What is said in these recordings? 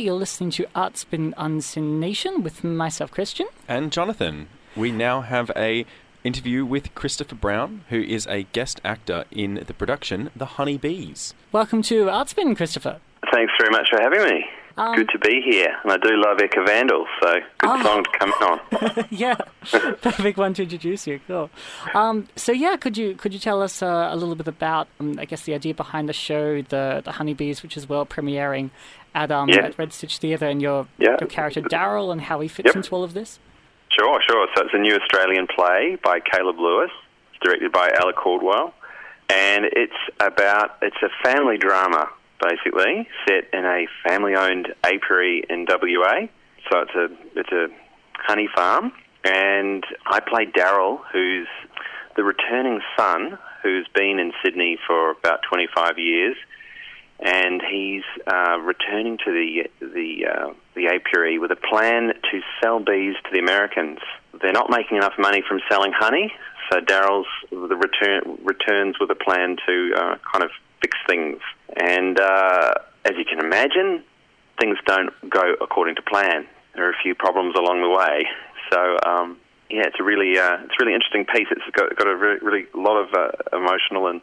you're listening to Artspin on SYN Nation with myself, Christian. And Jonathan. We now have a interview with Christopher Brown, who is a guest actor in the production The Honey Bees. Welcome to Artspin, Christopher. Thanks very much for having me. Um, good to be here, and I do love Ecca Vandal, so good Ah. song to come on. yeah, perfect one to introduce you. Cool. Um, so yeah, could you could you tell us uh, a little bit about, um, I guess, the idea behind the show, the the Honeybees, which is world premiering at um Yeah. at Red Stitch Theatre, and your Yeah. your character Daryl and how he fits Yep. into all of this. Sure, sure. So it's a new Australian play by Caleb Lewis. It's directed by Ella Caldwell, and it's about it's a family drama basically set in a family-owned apiary in WA. So it's a it's a honey farm, and I play Daryl, who's the returning son who's been in Sydney for about 25 years and he's uh, returning to the the uh, the apiary with a plan to sell bees to the Americans. They're not making enough money from selling honey, so Daryl's the return returns with a plan to uh, kind of fix things. And uh, as you can imagine, things don't go according to plan. There are a few problems along the way. So um, yeah, it's a really uh, it's a really interesting piece. It's got got a really, really lot of uh, emotional and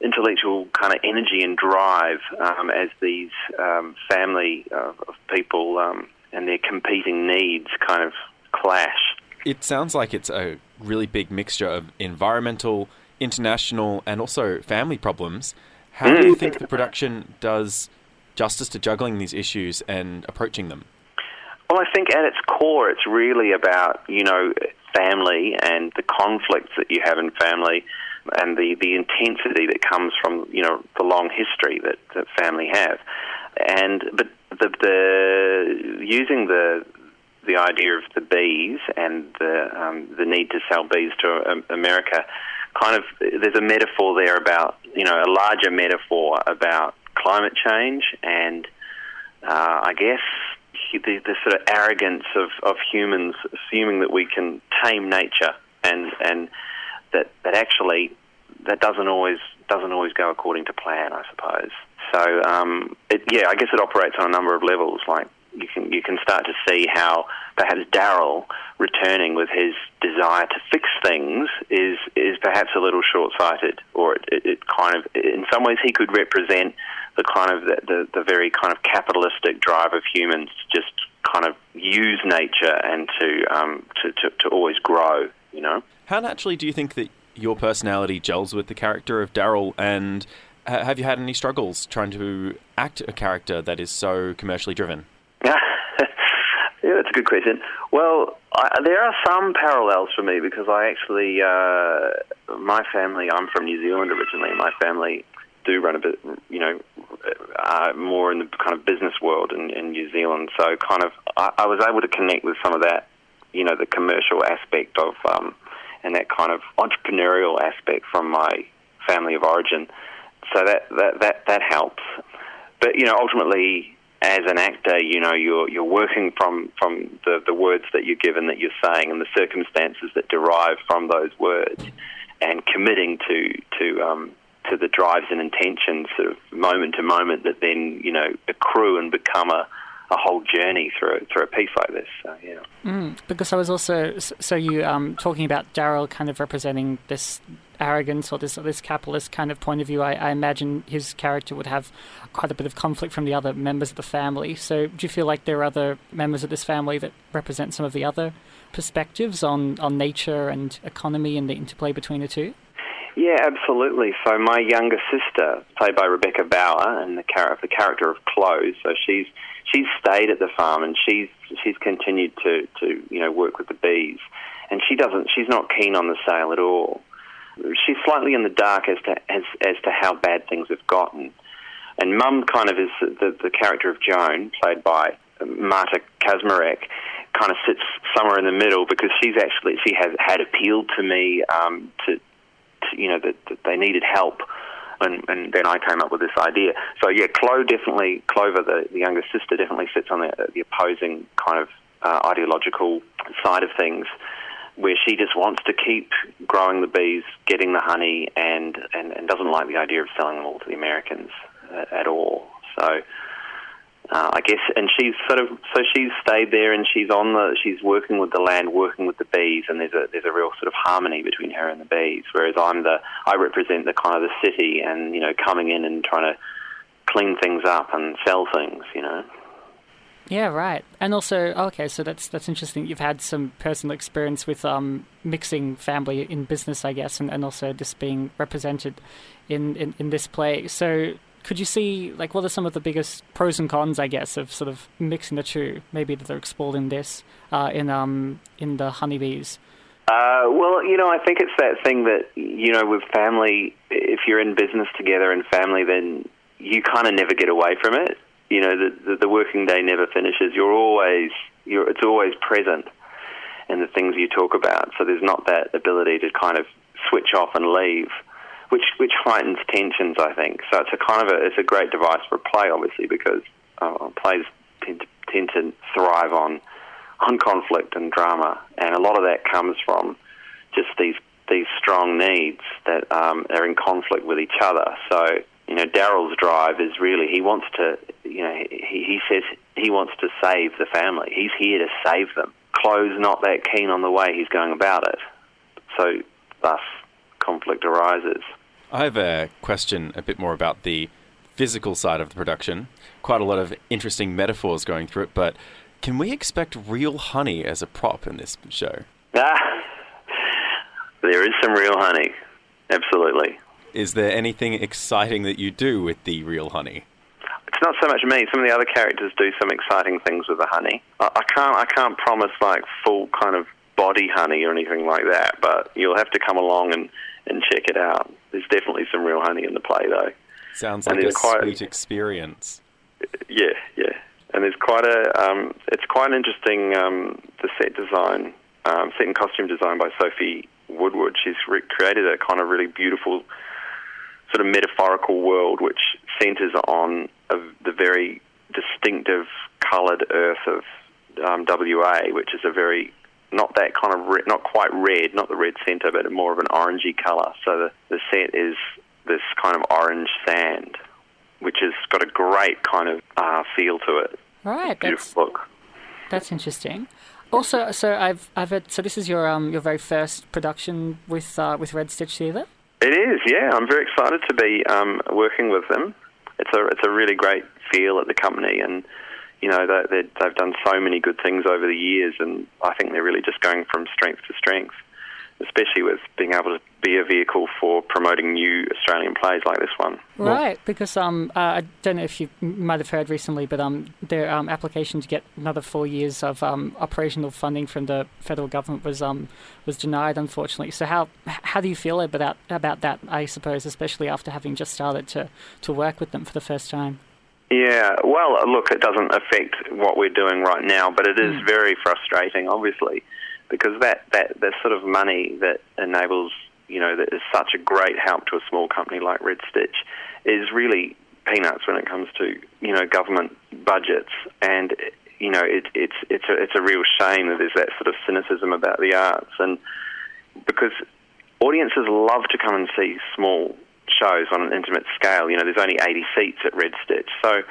intellectual kind of energy and drive um, as these um, family of, of people um, and their competing needs kind of clash. It sounds like it's a really big mixture of environmental, international, and also family problems. How do you think the production does justice to juggling these issues and approaching them? Well, I think at its core, it's really about you know family and the conflicts that you have in family, and the the intensity that comes from you know the long history that, that family have, and but the, the using the the idea of the bees and the um, the need to sell bees to um, America, kind of there's a metaphor there about you know a larger metaphor about climate change and uh, I guess the, the sort of arrogance of, of humans assuming that we can tame nature and and that that actually that doesn't always doesn't always go according to plan, I suppose. So um, it, yeah, I guess it operates on a number of levels. Like you can you can start to see how perhaps Daryl returning with his desire to fix things is is perhaps a little short sighted, or it, it, it kind of in some ways he could represent the kind of the, the, the very kind of capitalistic drive of humans to just kind of use nature and to um, to, to to always grow. You know. How naturally do you think that your personality gels with the character of Daryl? And have you had any struggles trying to act a character that is so commercially driven? Yeah, that's a good question. Well, I, there are some parallels for me because I actually, uh, my family, I'm from New Zealand originally. My family do run a bit, you know, uh, more in the kind of business world in, in New Zealand. So, kind of, I, I was able to connect with some of that, you know, the commercial aspect of, um, and that kind of entrepreneurial aspect from my family of origin. So that that that, that helps. But you know, ultimately, as an actor, you know, you're you're working from from the the words that you're given, that you're saying, and the circumstances that derive from those words, and committing to to um, to the drives and intentions, sort of moment to moment, that then you know accrue and become a a whole journey through through a piece like this. So yeah. Mm, because I was also so you um, talking about Daryl kind of representing this arrogance or this or this capitalist kind of point of view. I, I imagine his character would have quite a bit of conflict from the other members of the family. So do you feel like there are other members of this family that represent some of the other perspectives on on nature and economy and the interplay between the two? Yeah, absolutely. So my younger sister, played by Rebecca Bauer, and the character the character of Chloe. So she's she's stayed at the farm and she's she's continued to to you know work with the bees, and she doesn't she's not keen on the sale at all. She's slightly in the dark as to as as to how bad things have gotten, and Mum kind of is the the character of Joan, played by Marta Kaczmarek, kind of sits somewhere in the middle because she's actually she has had appealed to me um, to to, you know, that, that they needed help. And, and then I came up with this idea. So yeah, Chloe definitely, Clover, the, the younger sister, definitely sits on the, the opposing kind of uh, ideological side of things, where she just wants to keep growing the bees, getting the honey, and, and, and doesn't like the idea of selling them all to the Americans uh, at all. So uh, I guess, and she's sort of so she's stayed there and she's on the she's working with the land, working with the bees, and there's a there's a real sort of harmony between her and the bees. Whereas I'm the I represent the kind of the city and you know coming in and trying to clean things up and sell things, you know. Yeah, right. And also, okay, so that's that's interesting. You've had some personal experience with um, mixing family in business, I guess, and, and also this being represented in, in, in this play. So, could you see like what are some of the biggest pros and cons, I guess, of sort of mixing the two? Maybe that they're explored in this, uh, in um, in the honeybees. Uh, well, you know, I think it's that thing that you know, with family, if you're in business together and family, then you kind of never get away from it you know, the, the, the working day never finishes. You're always, you're, it's always present in the things you talk about. So there's not that ability to kind of switch off and leave, which which heightens tensions, I think. So it's a kind of a, it's a great device for play, obviously, because uh, plays tend to, tend to thrive on on conflict and drama, and a lot of that comes from just these these strong needs that um, are in conflict with each other. So you know, Daryl's drive is really he wants to, you know, he, he says he wants to save the family. He's here to save them. Chloe's not that keen on the way he's going about it, so thus conflict arises. I have a question a bit more about the physical side of the production. Quite a lot of interesting metaphors going through it, but can we expect real honey as a prop in this show? Ah, there is some real honey, absolutely. Is there anything exciting that you do with the real honey? It's not so much me. Some of the other characters do some exciting things with the honey. I, I can't. I can't promise like full kind of body honey or anything like that. But you'll have to come along and, and check it out. There's definitely some real honey in the play, though. Sounds like a quite, sweet experience. Yeah, yeah. And there's quite a. Um, it's quite an interesting. Um, the set design, um, set and costume design by Sophie Woodward. She's re- created a kind of really beautiful sort of metaphorical world which centres on a, the very distinctive coloured earth of um, WA, which is a very not that kind of re- not quite red, not the red centre, but more of an orangey colour. So the, the set is this kind of orange sand, which has got a great kind of uh, feel to it. Right, beautiful that's, look. That's interesting. Also, so I've I've had, so this is your um your very first production with uh, with Red Stitch Theatre. It is, yeah. I'm very excited to be um, working with them. It's a it's a really great feel at the company, and you know they, they've done so many good things over the years, and I think they're really just going from strength to strength especially with being able to be a vehicle for promoting new Australian plays like this one. Right, because um, uh, I don't know if you might have heard recently, but um, their um, application to get another four years of um, operational funding from the federal government was um, was denied, unfortunately. So how how do you feel about about that? I suppose, especially after having just started to to work with them for the first time. Yeah, well, look, it doesn't affect what we're doing right now, but it is mm. very frustrating, obviously because that, that, that sort of money that enables, you know, that is such a great help to a small company like Red Stitch is really peanuts when it comes to, you know, government budgets. And, you know, it, it's, it's, a, it's a real shame that there's that sort of cynicism about the arts. And because audiences love to come and see small shows on an intimate scale. You know, there's only 80 seats at Red Stitch. So,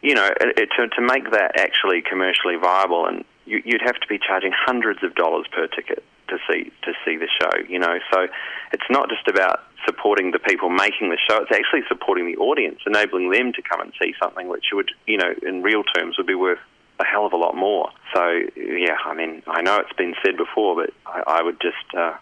you know, it, to, to make that actually commercially viable and you, would have to be charging hundreds of dollars per ticket to see to see the show. You know, so it's not just about supporting the people making the show; it's actually supporting the audience, enabling them to come and see something which would, you know, in real terms, would be worth a hell of a lot more. So yeah, I mean, I know it's been said before, but I, I would just, uh,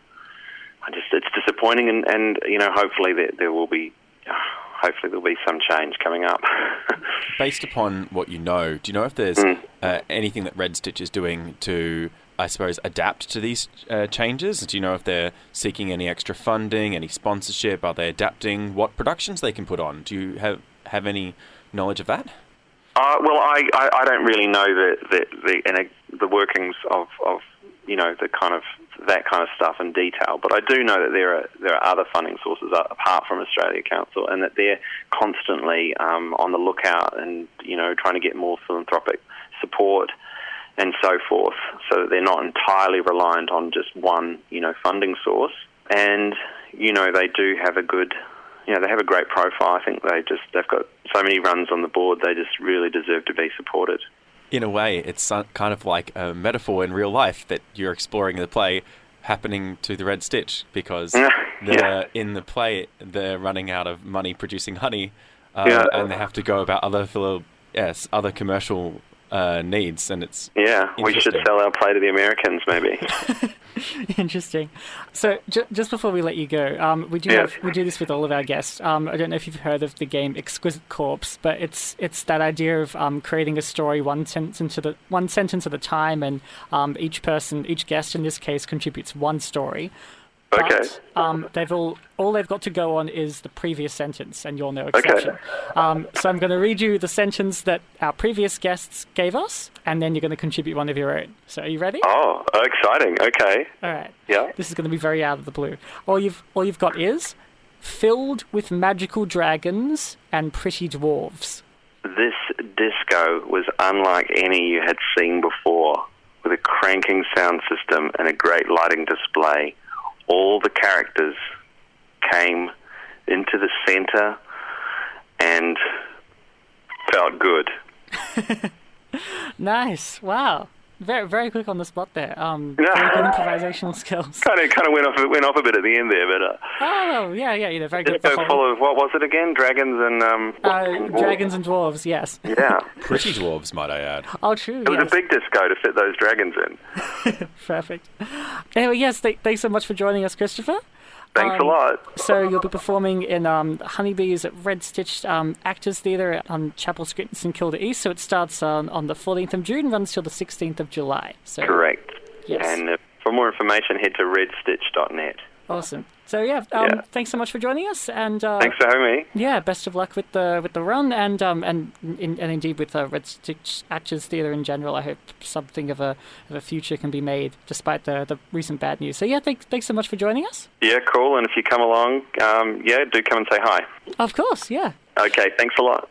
I just, it's disappointing, and, and you know, hopefully there, there will be. Uh, hopefully there'll be some change coming up. Based upon what you know, do you know if there's mm. uh, anything that Red Stitch is doing to, I suppose, adapt to these uh, changes? Do you know if they're seeking any extra funding, any sponsorship? Are they adapting what productions they can put on? Do you have have any knowledge of that? Uh, well, I, I, I, don't really know the the the, the workings of, of you know the kind of that kind of stuff in detail. But I do know that there are there are other funding sources apart from Australia Council, and that they're constantly um, on the lookout and you know trying to get more philanthropic support and so forth, so that they're not entirely reliant on just one you know funding source. And you know they do have a good you know, they have a great profile. I think they just they've got so many runs on the board. They just really deserve to be supported. In a way, it's kind of like a metaphor in real life that you're exploring the play happening to the Red Stitch because Yeah. they're, in the play they're running out of money producing honey, uh, Yeah. and they have to go about other philo- yes other commercial uh, needs, and it's Yeah, we should sell our play to the Americans, maybe. Interesting. So, ju- just before we let you go, um, we do Yeah. have, we do this with all of our guests. Um, I don't know if you've heard of the game Exquisite Corpse, but it's it's that idea of um, creating a story one sentence into the one sentence at a time, and um, each person, each guest in this case, contributes one story. But, Okay. Um, they've all all they've got to go on is the previous sentence, and you're no exception. Okay. Um, so I'm going to read you the sentence that our previous guests gave us, and then you're going to contribute one of your own. So are you ready? oh, exciting. Okay. All right. Yeah. This is going to be very out of the blue. All you've all you've got is filled with magical dragons and pretty dwarves. This disco was unlike any you had seen before, with a cranking sound system and a great lighting display. All the characters came into the center and felt good. Nice. Wow. Very very quick on the spot there. Um, very good improvisational skills. Kind of, kind of went off, went off a bit at the end there, but uh, Oh yeah, yeah, you know, very good. So the disco whole- full of what was it again? Dragons and um. uh, and dragons and dwarves. Yes. Yeah, pretty dwarves, might I add. Oh, true. it was a big disco to fit those dragons in. Perfect. Anyway, yes. Th- thanks so much for joining us, Christopher. Thanks a Um, lot. So you'll be performing in um, Honeybees at Red Stitch um, Actors Theatre on Chapel Street in St Kilda East. So it starts on, on the 14th of June, runs till the 16th of July. So Correct. Yes. And uh, for more information, head to redstitch.net. awesome. So yeah, um, Yeah. thanks so much for joining us, and uh, Thanks for having me. yeah, best of luck with the with the run, and um, and in, and indeed with uh, Red Stitch Actors Theatre in general. I hope something of a of a future can be made despite the the recent bad news. So yeah, thanks thanks so much for joining us. Yeah, cool. And if you come along, um, yeah, do come and say hi. Of course, yeah. Okay, thanks a lot.